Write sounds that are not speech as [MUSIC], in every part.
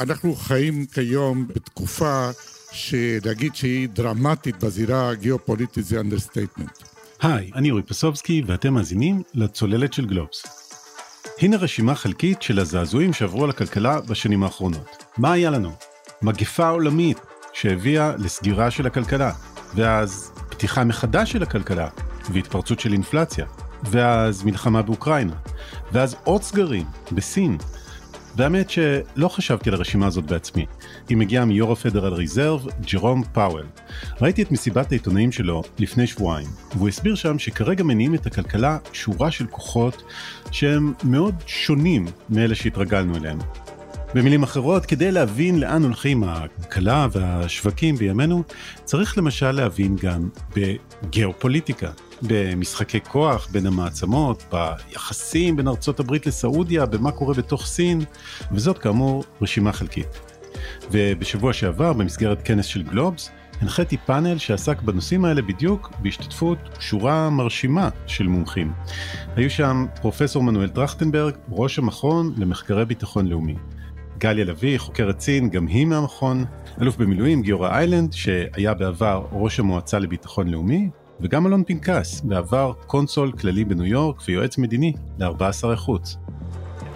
אנחנו חיים כיום בתקופה שלהגיד שהיא דרמטית בזירה הגיאופוליטית זה understatement. היי, אני אורי פסובסקי ואתם מאזינים לצוללת של גלובס. הנה רשימה חלקית של הזעזועים שעברו על הכלכלה בשנים האחרונות. מה היה לנו? מגפה עולמית שהביאה לסגירה של הכלכלה, ואז פתיחה מחדש של הכלכלה והתפרצות של אינפלציה, ואז מלחמה באוקראינה, ואז עוד סגרים בסין, והאמת שלא חשבתי על הרשימה הזאת בעצמי. היא מגיעה מיורו פדרל ריזרב, ג'רום פאוול. ראיתי את מסיבת העיתונאים שלו לפני שבועיים, והוא הסביר שם שכרגע מניעים את הכלכלה שורה של כוחות שהם מאוד שונים מאלה שהתרגלנו אליהם. במילים אחרות, כדי להבין לאן הולכים הכלכלה והשווקים בימינו, צריך למשל להבין גם בגיאופוליטיקה. במשחקי כוח בין המעצמות, ביחסים בין ארצות הברית לסעודיה, במה קורה בתוך סין, וזאת כאמור רשימה חלקית. ובשבוע שעבר, במסגרת כנס של גלובס, הנחיתי פאנל שעסק בנושאים האלה בדיוק בהשתתפות שורה מרשימה של מומחים. היו שם פרופסור מנואל טרכטנברג, ראש המכון למחקרי ביטחון לאומי. גליה לביא, חוקרת סין, גם היא מהמכון, אלוף במילואים גיורא איילנד, שהיה בעבר ראש המועצה לביטחון לאומי, וגם אלון פנקס, בעבר קונסול כללי בניו יורק ויועץ מדיני לארבעה שרי חוץ.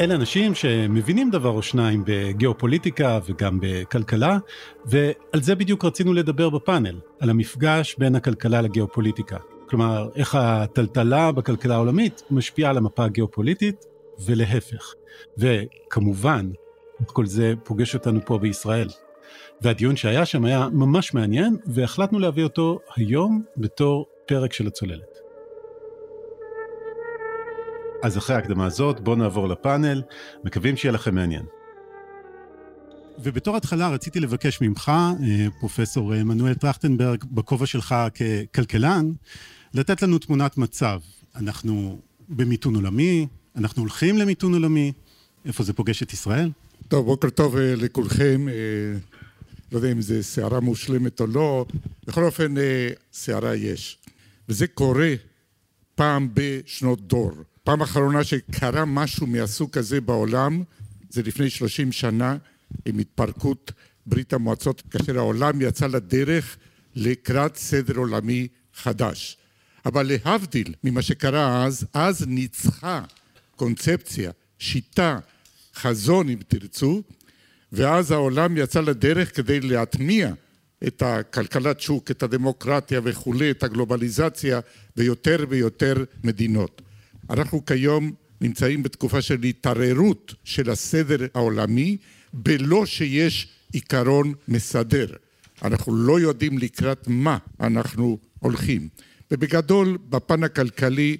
אלה אנשים שמבינים דבר או שניים בגיאופוליטיקה וגם בכלכלה, ועל זה בדיוק רצינו לדבר בפאנל, על המפגש בין הכלכלה לגיאופוליטיקה. כלומר, איך הטלטלה בכלכלה העולמית משפיעה על המפה הגיאופוליטית, ולהפך. וכמובן, את כל זה פוגש אותנו פה בישראל. והדיון שהיה שם היה ממש מעניין, והחלטנו להביא אותו היום בתור פרק של הצוללת. אז אחרי ההקדמה הזאת בואו נעבור לפאנל, מקווים שיהיה לכם מעניין. ובתור התחלה רציתי לבקש ממך, אה, פרופסור אה, מנואל טרכטנברג, בכובע שלך ככלכלן, לתת לנו תמונת מצב. אנחנו במיתון עולמי, אנחנו הולכים למיתון עולמי, איפה זה פוגש את ישראל? טוב, בוקר טוב אה, לכולכם. לא יודע אם זה סערה מושלמת או לא, בכל אופן סערה יש. וזה קורה פעם בשנות דור. פעם אחרונה שקרה משהו מהסוג הזה בעולם זה לפני שלושים שנה עם התפרקות ברית המועצות כאשר העולם יצא לדרך לקראת סדר עולמי חדש. אבל להבדיל ממה שקרה אז, אז ניצחה קונספציה, שיטה, חזון אם תרצו, ואז העולם יצא לדרך כדי להטמיע את הכלכלת שוק, את הדמוקרטיה וכולי, את הגלובליזציה ביותר ויותר מדינות. אנחנו כיום נמצאים בתקופה של התערערות של הסדר העולמי בלא שיש עיקרון מסדר. אנחנו לא יודעים לקראת מה אנחנו הולכים. ובגדול בפן הכלכלי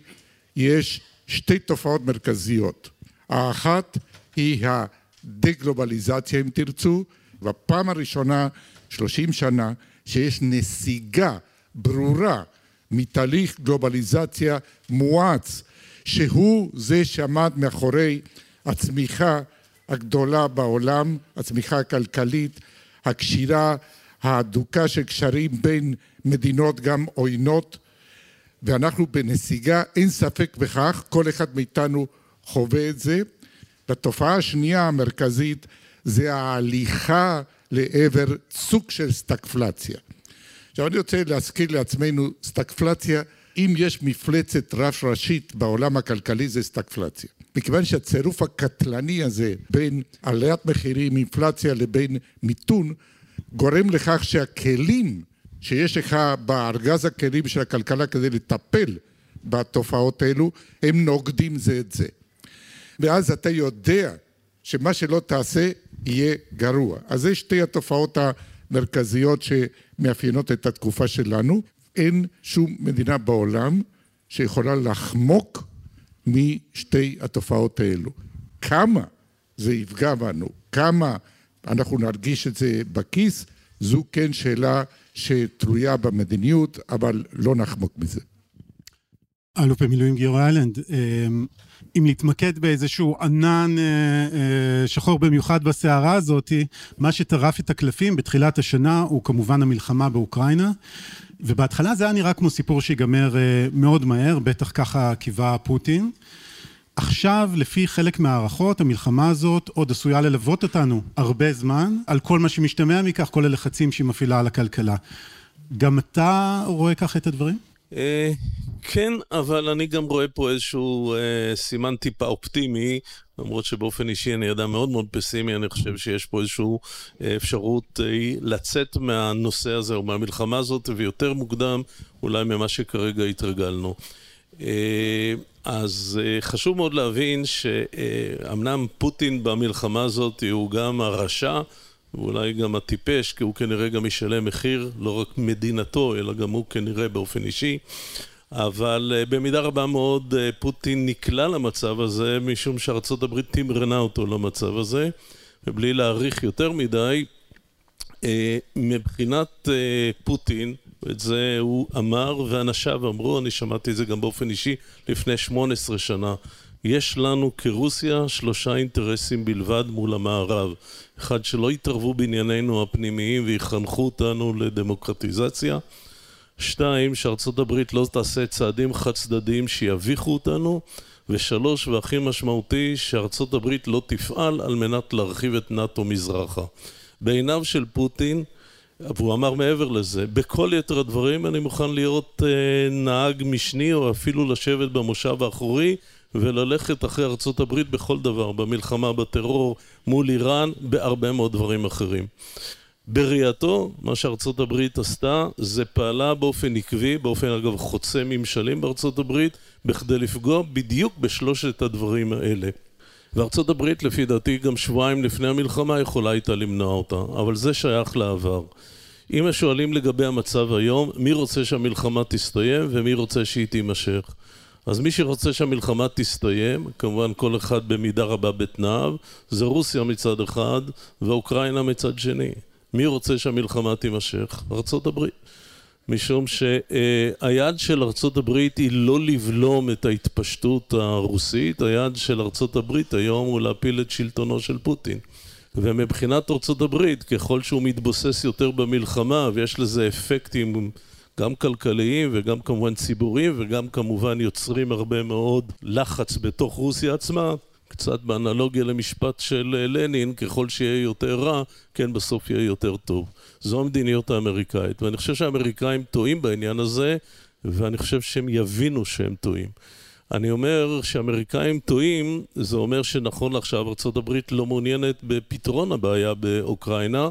יש שתי תופעות מרכזיות. האחת היא הדה-גלובליזציה אם תרצו, בפעם הראשונה שלושים שנה שיש נסיגה ברורה מתהליך גלובליזציה מואץ שהוא זה שעמד מאחורי הצמיחה הגדולה בעולם, הצמיחה הכלכלית, הקשירה ההדוקה של קשרים בין מדינות גם עוינות ואנחנו בנסיגה, אין ספק בכך, כל אחד מאיתנו חווה את זה. והתופעה השנייה המרכזית זה ההליכה לעבר סוג של סטגפלציה. עכשיו אני רוצה להזכיר לעצמנו סטגפלציה, אם יש מפלצת רב ראשית בעולם הכלכלי זה סטגפלציה. מכיוון שהצירוף הקטלני הזה בין עליית מחירים, אינפלציה לבין מיתון, גורם לכך שהכלים שיש לך בארגז הכלים של הכלכלה כדי לטפל בתופעות האלו, הם נוגדים זה את זה. ואז אתה יודע שמה שלא תעשה יהיה גרוע. אז זה שתי התופעות המרכזיות שמאפיינות את התקופה שלנו. אין שום מדינה בעולם שיכולה לחמוק משתי התופעות האלו. כמה זה יפגע בנו, כמה אנחנו נרגיש את זה בכיס, זו כן שאלה שתלויה במדיניות, אבל לא נחמוק מזה. אלוף במילואים גיורא איילנד, אמ, אם להתמקד באיזשהו ענן אה, אה, שחור במיוחד בסערה הזאת, מה שטרף את הקלפים בתחילת השנה הוא כמובן המלחמה באוקראינה. ובהתחלה זה היה נראה כמו סיפור שיגמר אה, מאוד מהר, בטח ככה קיווה פוטין. עכשיו, לפי חלק מהערכות, המלחמה הזאת עוד עשויה ללוות אותנו הרבה זמן, על כל מה שמשתמע מכך, כל הלחצים שהיא מפעילה על הכלכלה. גם אתה רואה כך את הדברים? אה, כן, אבל אני גם רואה פה איזשהו אה, סימן טיפה אופטימי, למרות שבאופן אישי אני אדם מאוד מאוד פסימי, אני חושב שיש פה איזושהי אה, אפשרות לצאת מהנושא הזה או מהמלחמה הזאת, ויותר מוקדם אולי ממה שכרגע התרגלנו. אז חשוב מאוד להבין שאמנם פוטין במלחמה הזאת הוא גם הרשע, ואולי גם הטיפש, כי הוא כנראה גם ישלם מחיר, לא רק מדינתו, אלא גם הוא כנראה באופן אישי. אבל uh, במידה רבה מאוד uh, פוטין נקלע למצב הזה, משום שארצות הברית תמרנה אותו למצב הזה, ובלי להעריך יותר מדי, uh, מבחינת uh, פוטין, את זה הוא אמר ואנשיו אמרו, אני שמעתי את זה גם באופן אישי לפני 18 שנה. יש לנו כרוסיה שלושה אינטרסים בלבד מול המערב. אחד, שלא יתערבו בעניינינו הפנימיים ויחנכו אותנו לדמוקרטיזציה. שתיים, שארצות הברית לא תעשה צעדים חד צדדיים שיביכו אותנו. ושלוש, והכי משמעותי, שארצות הברית לא תפעל על מנת להרחיב את נאט"ו מזרחה. בעיניו של פוטין, והוא אמר מעבר לזה, בכל יתר הדברים אני מוכן להיות אה, נהג משני או אפילו לשבת במושב האחורי וללכת אחרי ארצות הברית בכל דבר, במלחמה בטרור, מול איראן, בהרבה מאוד דברים אחרים. בראייתו, מה שארצות הברית עשתה, זה פעלה באופן עקבי, באופן אגב חוצה ממשלים בארצות הברית, בכדי לפגוע בדיוק בשלושת הדברים האלה. וארצות הברית, לפי דעתי, גם שבועיים לפני המלחמה יכולה הייתה למנוע אותה, אבל זה שייך לעבר. אם שואלים לגבי המצב היום, מי רוצה שהמלחמה תסתיים ומי רוצה שהיא תימשך? אז מי שרוצה שהמלחמה תסתיים, כמובן כל אחד במידה רבה בתנאיו, זה רוסיה מצד אחד ואוקראינה מצד שני. מי רוצה שהמלחמה תימשך? הברית. משום שהיד של ארצות הברית היא לא לבלום את ההתפשטות הרוסית, היד של ארצות הברית היום הוא להפיל את שלטונו של פוטין. ומבחינת ארצות הברית, ככל שהוא מתבוסס יותר במלחמה ויש לזה אפקטים גם כלכליים וגם כמובן ציבוריים וגם כמובן יוצרים הרבה מאוד לחץ בתוך רוסיה עצמה קצת באנלוגיה למשפט של לנין, ככל שיהיה יותר רע, כן בסוף יהיה יותר טוב. זו המדיניות האמריקאית, ואני חושב שהאמריקאים טועים בעניין הזה, ואני חושב שהם יבינו שהם טועים. אני אומר שאמריקאים טועים, זה אומר שנכון לעכשיו ארה"ב לא מעוניינת בפתרון הבעיה באוקראינה,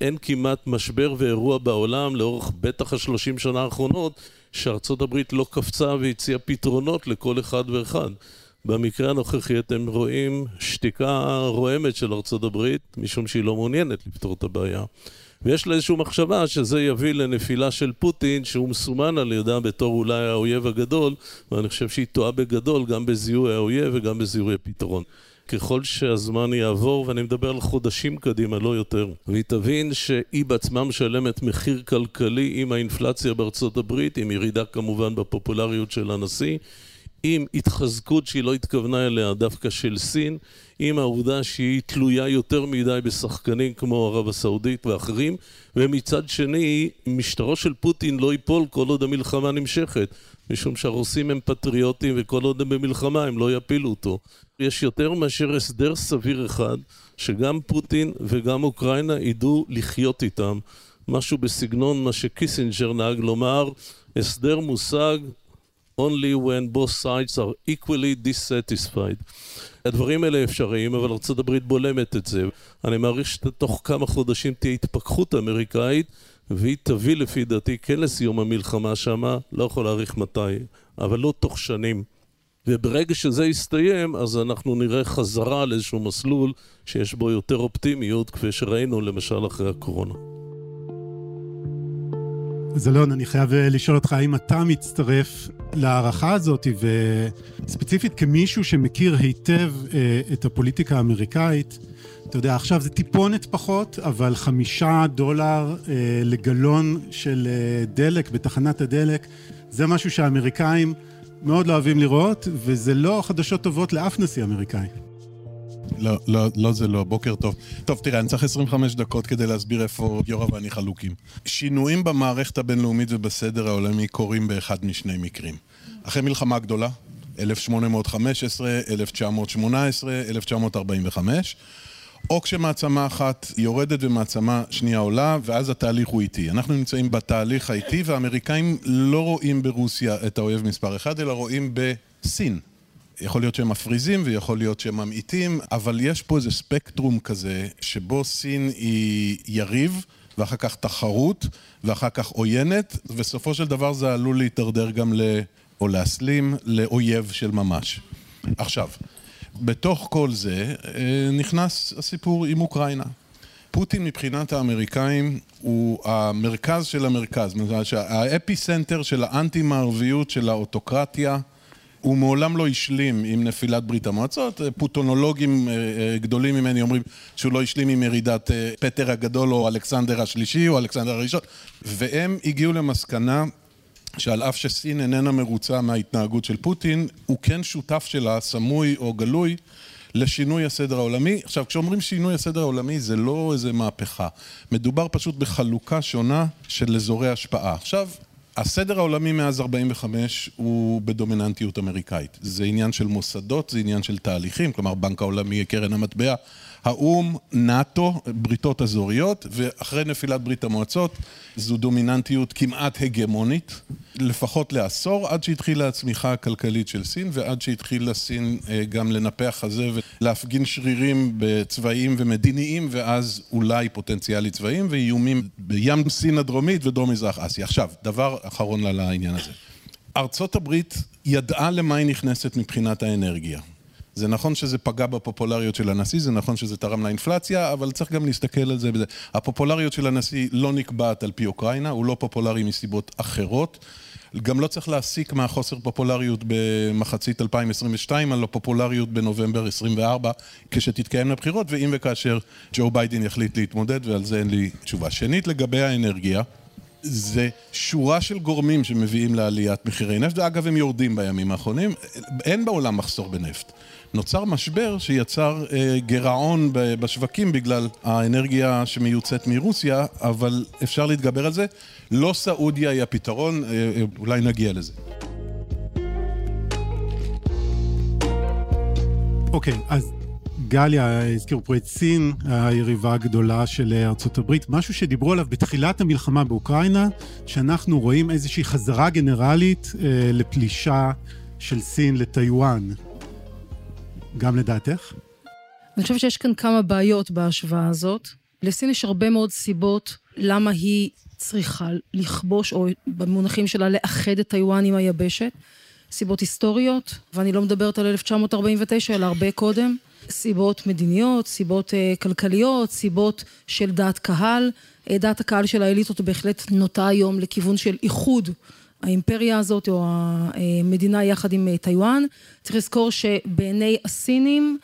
אין כמעט משבר ואירוע בעולם לאורך בטח השלושים שנה האחרונות שארצות הברית לא קפצה והציעה פתרונות לכל אחד ואחד. במקרה הנוכחי אתם רואים שתיקה רועמת של ארצות הברית משום שהיא לא מעוניינת לפתור את הבעיה. ויש לה איזושהי מחשבה שזה יביא לנפילה של פוטין שהוא מסומן על ידה בתור אולי האויב הגדול ואני חושב שהיא טועה בגדול גם בזיהוי האויב וגם בזיהוי הפתרון. ככל שהזמן יעבור, ואני מדבר על חודשים קדימה, לא יותר, והיא תבין שהיא בעצמה משלמת מחיר כלכלי עם האינפלציה בארצות הברית, עם ירידה כמובן בפופולריות של הנשיא, עם התחזקות שהיא לא התכוונה אליה דווקא של סין, עם העובדה שהיא תלויה יותר מדי בשחקנים כמו ערב הסעודית ואחרים, ומצד שני, משטרו של פוטין לא ייפול כל עוד המלחמה נמשכת, משום שהרוסים הם פטריוטים וכל עוד הם במלחמה הם לא יפילו אותו. יש יותר מאשר הסדר סביר אחד, שגם פוטין וגם אוקראינה ידעו לחיות איתם. משהו בסגנון מה שקיסינג'ר נהג לומר, הסדר מושג only when both sides are equally dissatisfied. הדברים האלה אפשריים, אבל ארה"ב בולמת את זה. אני מעריך שתוך כמה חודשים תהיה התפכחות אמריקאית, והיא תביא לפי דעתי כן לסיום המלחמה שמה, לא יכול להעריך מתי, אבל לא תוך שנים. וברגע שזה יסתיים, אז אנחנו נראה חזרה על איזשהו מסלול שיש בו יותר אופטימיות, כפי שראינו למשל אחרי הקורונה. אז אלון, אני חייב אה, לשאול אותך, האם אתה מצטרף להערכה הזאת, וספציפית כמישהו שמכיר היטב אה, את הפוליטיקה האמריקאית, אתה יודע, עכשיו זה טיפונת פחות, אבל חמישה דולר אה, לגלון של דלק בתחנת הדלק, זה משהו שהאמריקאים מאוד לא אוהבים לראות, וזה לא חדשות טובות לאף נשיא אמריקאי. לא, לא, לא זה לא, בוקר טוב. טוב, תראה, אני צריך 25 דקות כדי להסביר איפה יורא ואני חלוקים. שינויים במערכת הבינלאומית ובסדר העולמי קורים באחד משני מקרים. אחרי מלחמה גדולה, 1815, 1918, 1945. או כשמעצמה אחת יורדת ומעצמה שנייה עולה, ואז התהליך הוא איטי. אנחנו נמצאים בתהליך האיטי, והאמריקאים לא רואים ברוסיה את האויב מספר אחד, אלא רואים בסין. יכול להיות שהם מפריזים ויכול להיות שהם ממעיטים, אבל יש פה איזה ספקטרום כזה, שבו סין היא יריב, ואחר כך תחרות, ואחר כך עוינת, ובסופו של דבר זה עלול להידרדר גם ל... או להסלים לאויב של ממש. עכשיו, בתוך כל זה אה, נכנס הסיפור עם אוקראינה. פוטין מבחינת האמריקאים הוא המרכז של המרכז, ה epicenter של האנטי מערביות של האוטוקרטיה הוא מעולם לא השלים עם נפילת ברית המועצות, פוטינולוגים אה, אה, גדולים ממני אומרים שהוא לא השלים עם ירידת פטר הגדול או אלכסנדר השלישי או אלכסנדר הראשון והם הגיעו למסקנה שעל אף שסין איננה מרוצה מההתנהגות של פוטין, הוא כן שותף שלה, סמוי או גלוי, לשינוי הסדר העולמי. עכשיו, כשאומרים שינוי הסדר העולמי זה לא איזה מהפכה. מדובר פשוט בחלוקה שונה של אזורי השפעה. עכשיו, הסדר העולמי מאז 45' הוא בדומיננטיות אמריקאית. זה עניין של מוסדות, זה עניין של תהליכים, כלומר בנק העולמי, קרן המטבע, האו"ם, נאט"ו, בריתות אזוריות, ואחרי נפילת ברית המועצות זו דומיננטיות כמעט הגמונית, לפחות לעשור, עד שהתחילה הצמיחה הכלכלית של סין, ועד שהתחילה סין אה, גם לנפח חזה ולהפגין שרירים בצבאיים ומדיניים, ואז אולי פוטנציאלי צבאיים ואיומים בים סין הדרומית ודרום מזרח אסיה. עכשיו, דבר אחרון על העניין הזה. ארצות הברית ידעה למה היא נכנסת מבחינת האנרגיה. זה נכון שזה פגע בפופולריות של הנשיא, זה נכון שזה תרם לאינפלציה, אבל צריך גם להסתכל על זה. הפופולריות של הנשיא לא נקבעת על פי אוקראינה, הוא לא פופולרי מסיבות אחרות. גם לא צריך להסיק מהחוסר פופולריות במחצית 2022 על הפופולריות בנובמבר 24 כשתתקיימנה בחירות, ואם וכאשר ג'ו ביידן יחליט להתמודד, ועל זה אין לי תשובה. שנית, לגבי האנרגיה, זה שורה של גורמים שמביאים לעליית מחירי נפט, ואגב הם יורדים בימים האחרונים. אין בעולם מחסור בנפט. נוצר משבר שיצר אה, גירעון בשווקים בגלל האנרגיה שמיוצאת מרוסיה, אבל אפשר להתגבר על זה. לא סעודיה היא הפתרון, אה, אה, אולי נגיע לזה. אוקיי, okay, אז גליה, הזכירו פה את סין, היריבה הגדולה של ארצות הברית, משהו שדיברו עליו בתחילת המלחמה באוקראינה, שאנחנו רואים איזושהי חזרה גנרלית אה, לפלישה של סין לטיוואן. גם לדעתך? אני חושבת שיש כאן כמה בעיות בהשוואה הזאת. לסין יש הרבה מאוד סיבות למה היא צריכה לכבוש, או במונחים שלה לאחד את טיוואן עם היבשת. סיבות היסטוריות, ואני לא מדברת על 1949, אלא הרבה קודם. סיבות מדיניות, סיבות uh, כלכליות, סיבות של דעת קהל. Uh, דעת הקהל של האליטות בהחלט נוטה היום לכיוון של איחוד האימפריה הזאת או המדינה יחד עם אה, טיוואן. צריך לזכור שבעיני הסינים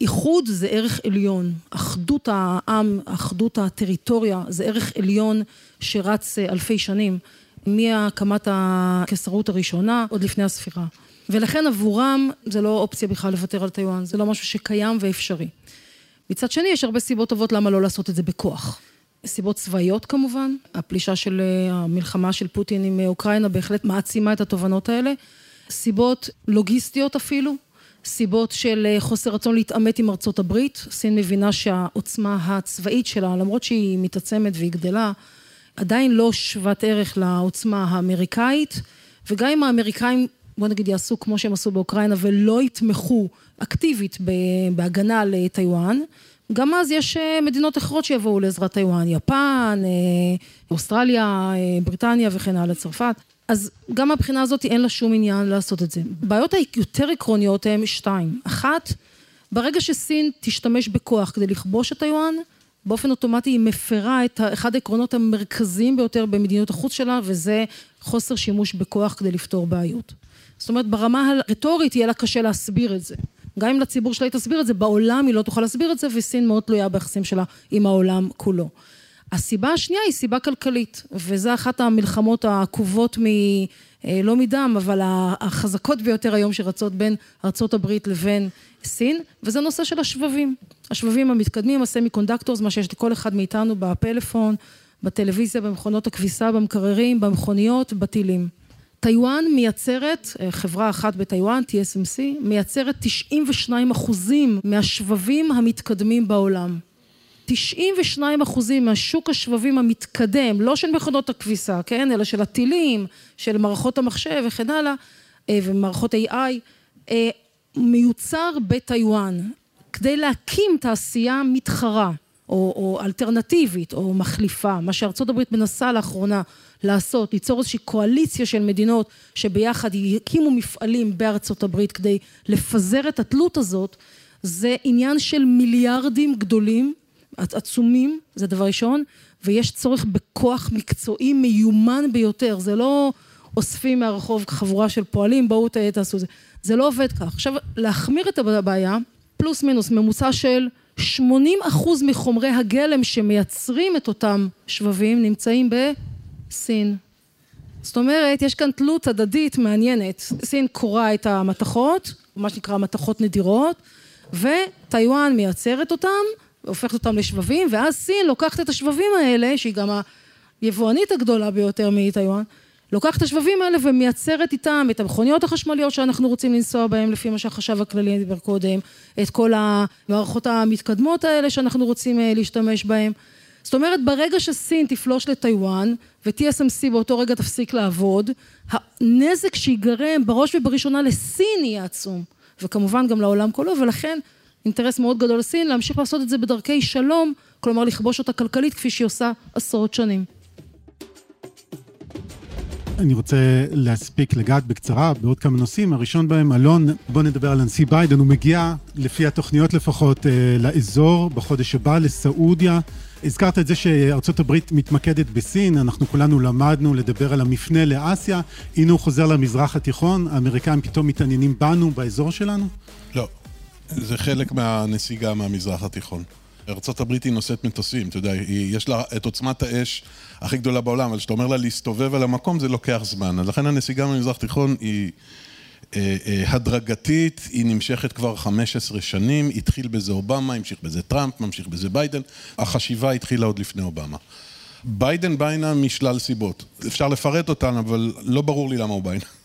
איחוד זה ערך עליון, אחדות העם, אחדות הטריטוריה זה ערך עליון שרץ אה, אלפי שנים, מהקמת הקיסרות הראשונה עוד לפני הספירה. ולכן עבורם זה לא אופציה בכלל לוותר על טיוואן, זה לא משהו שקיים ואפשרי. מצד שני יש הרבה סיבות טובות למה לא לעשות את זה בכוח. סיבות צבאיות כמובן, הפלישה של אה, המלחמה של פוטין עם אה, אוקראינה בהחלט מעצימה את התובנות האלה, סיבות לוגיסטיות אפילו, סיבות של אה, חוסר רצון להתעמת עם ארצות הברית, סין מבינה שהעוצמה הצבאית שלה, למרות שהיא מתעצמת והיא גדלה, עדיין לא שוות ערך לעוצמה האמריקאית, וגם אם האמריקאים, בוא נגיד, יעשו כמו שהם עשו באוקראינה ולא יתמכו אקטיבית בהגנה על טיוואן, גם אז יש אה, מדינות אחרות שיבואו לעזרת טיוואן, יפן, אה, אוסטרליה, אה, בריטניה וכן הלאה, צרפת. אז גם מהבחינה הזאת אין לה שום עניין לעשות את זה. בעיות היותר עקרוניות הן שתיים. אחת, ברגע שסין תשתמש בכוח כדי לכבוש את טיוואן, באופן אוטומטי היא מפרה את אחד העקרונות המרכזיים ביותר במדיניות החוץ שלה, וזה חוסר שימוש בכוח כדי לפתור בעיות. זאת אומרת, ברמה הרטורית יהיה לה קשה להסביר את זה. גם אם לציבור שלה היא תסביר את זה, בעולם היא לא תוכל להסביר את זה, וסין מאוד תלויה ביחסים שלה עם העולם כולו. הסיבה השנייה היא סיבה כלכלית, וזו אחת המלחמות העקובות מ... אה, לא מדם, אבל החזקות ביותר היום שרצות בין ארצות הברית לבין סין, וזה נושא של השבבים. השבבים המתקדמים, ה semiconductors, מה שיש לכל אחד מאיתנו בפלאפון, בטלוויזיה, במכונות הכביסה, במקררים, במכוניות, בטילים. טיוואן מייצרת, אה, חברה אחת בטיוואן, TSMC, מייצרת 92 אחוזים מהשבבים המתקדמים בעולם. 92 אחוזים מהשוק השבבים המתקדם, לא של מכונות הכביסה, כן, אלא של הטילים, של מערכות המחשב וכן הלאה, אה, ומערכות AI, אה, מיוצר בטיוואן. כדי להקים תעשייה מתחרה, או, או אלטרנטיבית, או מחליפה, מה שארצות הברית מנסה לאחרונה לעשות, ליצור איזושהי קואליציה של מדינות שביחד יקימו מפעלים בארצות הברית כדי לפזר את התלות הזאת, זה עניין של מיליארדים גדולים, עצומים, זה דבר ראשון, ויש צורך בכוח מקצועי מיומן ביותר, זה לא אוספים מהרחוב חבורה של פועלים, בואו תעשו זה, זה לא עובד כך. עכשיו, להחמיר את הבעיה, פלוס מינוס ממוצע של 80 אחוז מחומרי הגלם שמייצרים את אותם שבבים נמצאים בסין. זאת אומרת, יש כאן תלות הדדית מעניינת. סין קוראה את המתכות, מה שנקרא מתכות נדירות, וטיוואן מייצרת אותם, והופכת אותם לשבבים, ואז סין לוקחת את השבבים האלה, שהיא גם היבואנית הגדולה ביותר מטיוואן, לוקחת את השבבים האלה ומייצרת איתם את המכוניות החשמליות שאנחנו רוצים לנסוע בהן לפי מה שהחשב הכללי דיבר קודם, את כל המערכות המתקדמות האלה שאנחנו רוצים אה, להשתמש בהן. זאת אומרת, ברגע שסין תפלוש לטיוואן ו-TSMC באותו רגע תפסיק לעבוד, הנזק שיגרם בראש ובראשונה לסין יהיה עצום, וכמובן גם לעולם כולו, ולכן אינטרס מאוד גדול לסין להמשיך לעשות את זה בדרכי שלום, כלומר לכבוש אותה כלכלית כפי שהיא עושה עשרות שנים. אני רוצה להספיק לגעת בקצרה בעוד כמה נושאים. הראשון בהם, אלון, בוא נדבר על הנשיא ביידן. הוא מגיע, לפי התוכניות לפחות, אה, לאזור בחודש הבא, לסעודיה. הזכרת את זה שארצות הברית מתמקדת בסין, אנחנו כולנו למדנו לדבר על המפנה לאסיה. הנה הוא חוזר למזרח התיכון, האמריקאים פתאום מתעניינים בנו, באזור שלנו? לא, זה חלק מהנסיגה מהמזרח התיכון. ארה"ב היא נושאת מטוסים, אתה יודע, היא, יש לה את עוצמת האש הכי גדולה בעולם, אבל כשאתה אומר לה להסתובב על המקום זה לוקח זמן. אז לכן הנסיגה מהמזרח התיכון היא אה, אה, הדרגתית, היא נמשכת כבר 15 שנים, התחיל בזה אובמה, המשיך בזה טראמפ, ממשיך בזה ביידן, החשיבה התחילה עוד לפני אובמה. ביידן בא הנה משלל סיבות, אפשר לפרט אותן, אבל לא ברור לי למה הוא בא הנה.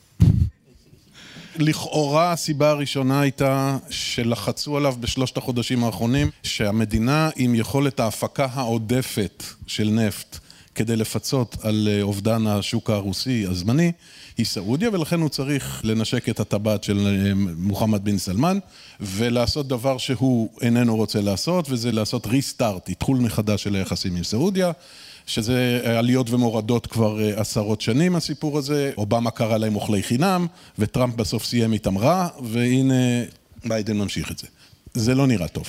לכאורה הסיבה הראשונה הייתה שלחצו עליו בשלושת החודשים האחרונים שהמדינה עם יכולת ההפקה העודפת של נפט כדי לפצות על אה, אובדן השוק הרוסי הזמני היא סעודיה ולכן הוא צריך לנשק את הטבעת של אה, מוחמד בן סלמן ולעשות דבר שהוא איננו רוצה לעשות וזה לעשות ריסטארט, איתחול מחדש של היחסים עם סעודיה שזה עליות ומורדות כבר אה, עשרות שנים הסיפור הזה, אובמה קרא להם אוכלי חינם, וטראמפ בסוף סיים איתם רע, והנה ביידן ממשיך את זה. זה לא נראה טוב.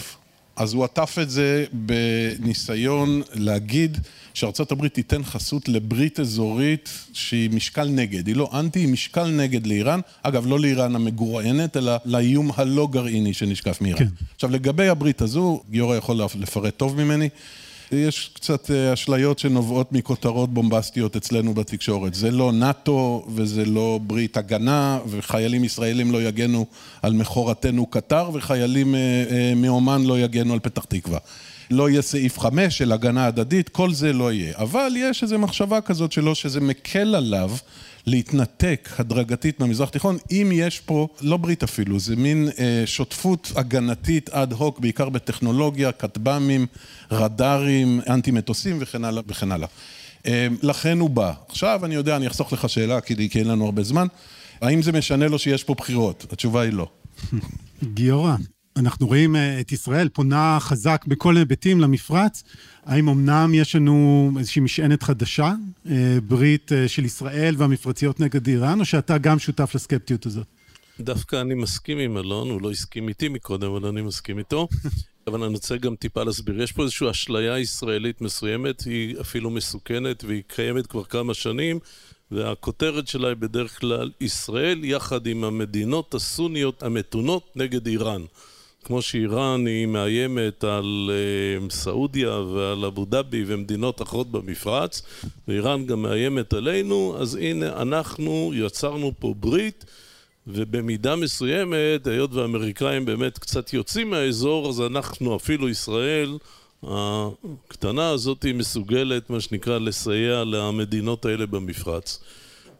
אז הוא עטף את זה בניסיון להגיד שארצות הברית תיתן חסות לברית אזורית שהיא משקל נגד, היא לא אנטי, היא משקל נגד לאיראן, אגב לא לאיראן המגורענת, אלא לאיום הלא גרעיני שנשקף מאיראן. כן. עכשיו לגבי הברית הזו, גיורא יכול לפרט טוב ממני, יש קצת אה, אשליות שנובעות מכותרות בומבסטיות אצלנו בתקשורת. זה לא נאט"ו וזה לא ברית הגנה, וחיילים ישראלים לא יגנו על מכורתנו קטר, וחיילים אה, אה, מאומן לא יגנו על פתח תקווה. לא יהיה סעיף חמש של הגנה הדדית, כל זה לא יהיה. אבל יש איזו מחשבה כזאת שלו שזה מקל עליו להתנתק הדרגתית מהמזרח התיכון, אם יש פה, לא ברית אפילו, זה מין אה, שותפות הגנתית אד הוק, בעיקר בטכנולוגיה, כטב"מים, רדארים, אנטי מטוסים וכן הלאה וכן הלאה. אה, לכן הוא בא. עכשיו אני יודע, אני אחסוך לך שאלה, כי, כי אין לנו הרבה זמן. האם זה משנה לו שיש פה בחירות? התשובה היא לא. גיורא, אנחנו רואים אה, את ישראל פונה חזק בכל היבטים למפרץ. האם אמנם יש לנו איזושהי משענת חדשה, אה, ברית אה, של ישראל והמפרציות נגד איראן, או שאתה גם שותף לסקפטיות הזאת? דווקא אני מסכים עם אלון, הוא לא הסכים איתי מקודם, אבל אני מסכים איתו. [LAUGHS] אבל אני רוצה גם טיפה להסביר. יש פה איזושהי אשליה ישראלית מסוימת, היא אפילו מסוכנת, והיא קיימת כבר כמה שנים, והכותרת שלה היא בדרך כלל ישראל יחד עם המדינות הסוניות המתונות נגד איראן. כמו שאיראן היא מאיימת על uh, סעודיה ועל אבו דאבי ומדינות אחרות במפרץ, ואיראן גם מאיימת עלינו, אז הנה אנחנו יצרנו פה ברית, ובמידה מסוימת, היות והאמריקאים באמת קצת יוצאים מהאזור, אז אנחנו, אפילו ישראל, הקטנה הזאת מסוגלת, מה שנקרא, לסייע למדינות האלה במפרץ.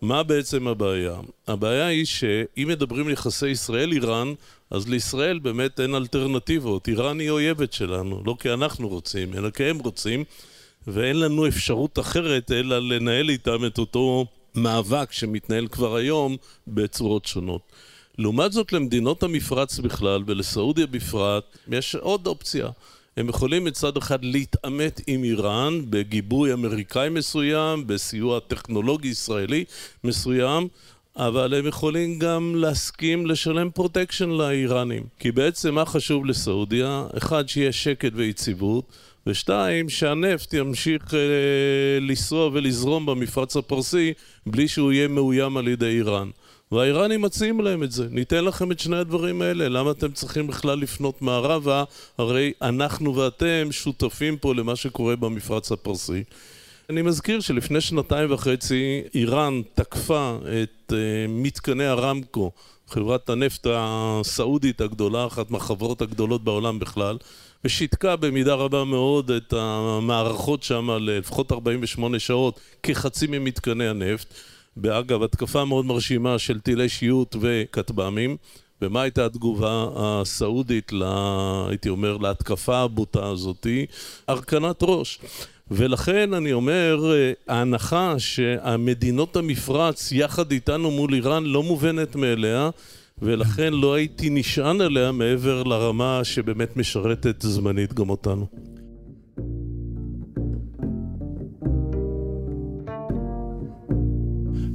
מה בעצם הבעיה? הבעיה היא שאם מדברים על יחסי ישראל-איראן, אז לישראל באמת אין אלטרנטיבות. איראן היא אויבת שלנו, לא כי אנחנו רוצים, אלא כי הם רוצים, ואין לנו אפשרות אחרת אלא לנהל איתם את אותו מאבק שמתנהל כבר היום בצורות שונות. לעומת זאת למדינות המפרץ בכלל ולסעודיה בפרט יש עוד אופציה הם יכולים מצד אחד להתעמת עם איראן בגיבוי אמריקאי מסוים, בסיוע טכנולוגי ישראלי מסוים, אבל הם יכולים גם להסכים לשלם פרוטקשן לאיראנים. כי בעצם מה חשוב לסעודיה? אחד, שיהיה שקט ויציבות, ושתיים, שהנפט ימשיך אה, לנסוע ולזרום במפרץ הפרסי בלי שהוא יהיה מאוים על ידי איראן. והאיראנים מציעים להם את זה. ניתן לכם את שני הדברים האלה, למה אתם צריכים בכלל לפנות מערבה? הרי אנחנו ואתם שותפים פה למה שקורה במפרץ הפרסי. אני מזכיר שלפני שנתיים וחצי איראן תקפה את uh, מתקני הרמקו, חברת הנפט הסעודית הגדולה, אחת מהחברות הגדולות בעולם בכלל, ושיתקה במידה רבה מאוד את המערכות שם לפחות 48 שעות כחצי ממתקני הנפט. באגב, התקפה מאוד מרשימה של טילי שיוט וכטב"מים. ומה הייתה התגובה הסעודית, לה, הייתי אומר, להתקפה הבוטה הזאתי? הרכנת ראש. ולכן אני אומר, ההנחה שהמדינות המפרץ יחד איתנו מול איראן לא מובנת מאליה, ולכן לא הייתי נשען עליה מעבר לרמה שבאמת משרתת זמנית גם אותנו.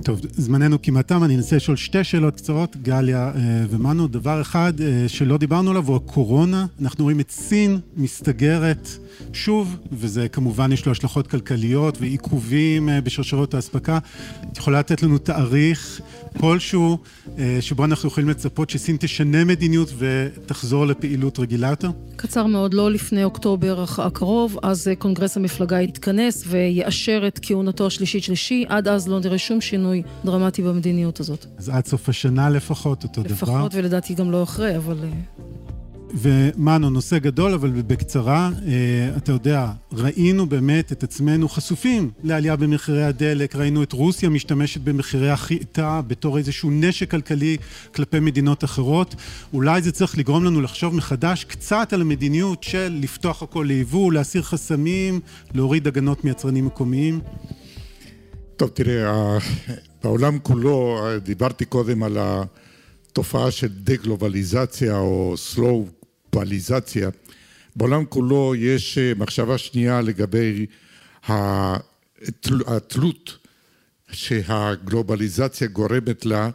טוב, זמננו כמעט תם, אני אנסה לשאול שתי שאלות קצרות, גליה אה, ומנו. דבר אחד אה, שלא דיברנו עליו הוא הקורונה. אנחנו רואים את סין מסתגרת שוב, וזה כמובן יש לו השלכות כלכליות ועיכובים אה, בשרשרות האספקה. את יכולה לתת לנו תאריך כלשהו שבו אנחנו יכולים לצפות שסין תשנה מדיניות ותחזור לפעילות רגילה יותר? קצר מאוד, לא לפני אוקטובר הקרוב, אז קונגרס המפלגה יתכנס ויאשר את כהונתו השלישית של שי. עד אז לא נראה שום שינוי. שינוי דרמטי במדיניות הזאת. אז עד סוף השנה לפחות, אותו לפחות, דבר. לפחות, ולדעתי גם לא אחרי, אבל... אה, ומנו, נושא גדול, אבל בקצרה, אה, אתה יודע, ראינו באמת את עצמנו חשופים לעלייה במחירי הדלק, ראינו את רוסיה משתמשת במחירי החיטה בתור איזשהו נשק כלכלי כלפי מדינות אחרות. אולי זה צריך לגרום לנו לחשוב מחדש קצת על המדיניות של לפתוח הכל ליבוא, להסיר חסמים, להוריד הגנות מיצרנים מקומיים. טוב, תראה, בעולם כולו, דיברתי קודם על התופעה של דה-גלובליזציה או סלואו-פליזציה. בעולם כולו יש אה, מחשבה שנייה לגבי התלות שהגלובליזציה גורמת לה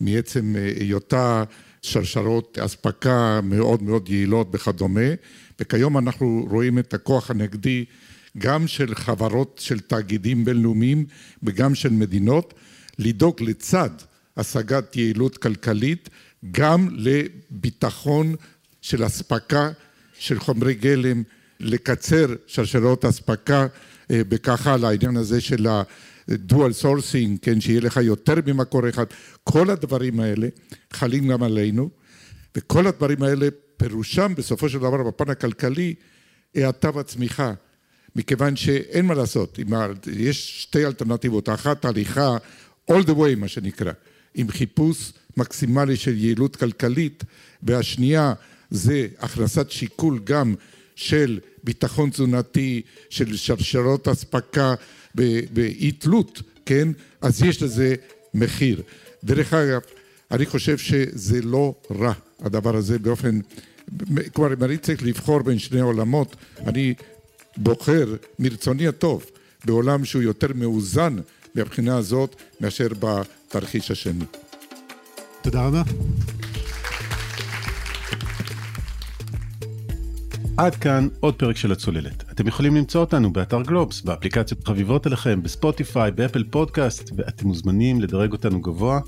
מעצם אה, היותה שרשרות אספקה מאוד מאוד יעילות וכדומה, וכיום אנחנו רואים את הכוח הנגדי גם של חברות של תאגידים בינלאומיים וגם של מדינות, לדאוג לצד השגת יעילות כלכלית גם לביטחון של אספקה של חומרי גלם, לקצר שרשרות אספקה אה, וככה לעניין הזה של ה-dual sourcing, כן, שיהיה לך יותר ממקור אחד, כל הדברים האלה חלים גם עלינו וכל הדברים האלה פירושם בסופו של דבר בפן הכלכלי האטה והצמיחה מכיוון שאין מה לעשות, יש שתי אלטרנטיבות, אחת הליכה all the way מה שנקרא, עם חיפוש מקסימלי של יעילות כלכלית, והשנייה זה הכנסת שיקול גם של ביטחון תזונתי, של שרשרות אספקה ואי תלות, כן? אז יש לזה מחיר. דרך אגב, אני חושב שזה לא רע, הדבר הזה באופן... כלומר, אם אני צריך לבחור בין שני עולמות, אני בוחר מרצוני הטוב בעולם שהוא יותר מאוזן מהבחינה הזאת מאשר בתרחיש השני. תודה רבה. עד כאן עוד פרק של הצוללת. אתם יכולים למצוא אותנו באתר גלובס, באפליקציות חביבות אליכם, בספוטיפיי, באפל פודקאסט, ואתם מוזמנים לדרג אותנו גבוה,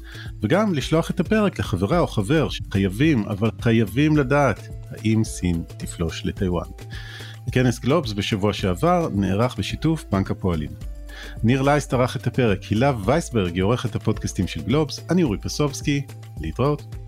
וגם לשלוח את הפרק לחברה או חבר שחייבים, אבל חייבים לדעת, האם סין תפלוש לטיוואן. כנס גלובס בשבוע שעבר נערך בשיתוף בנק הפועלים. ניר לייסט ערך את הפרק, הילה וייסברג היא עורכת הפודקאסטים של גלובס, אני אורי פסובסקי, להתראות.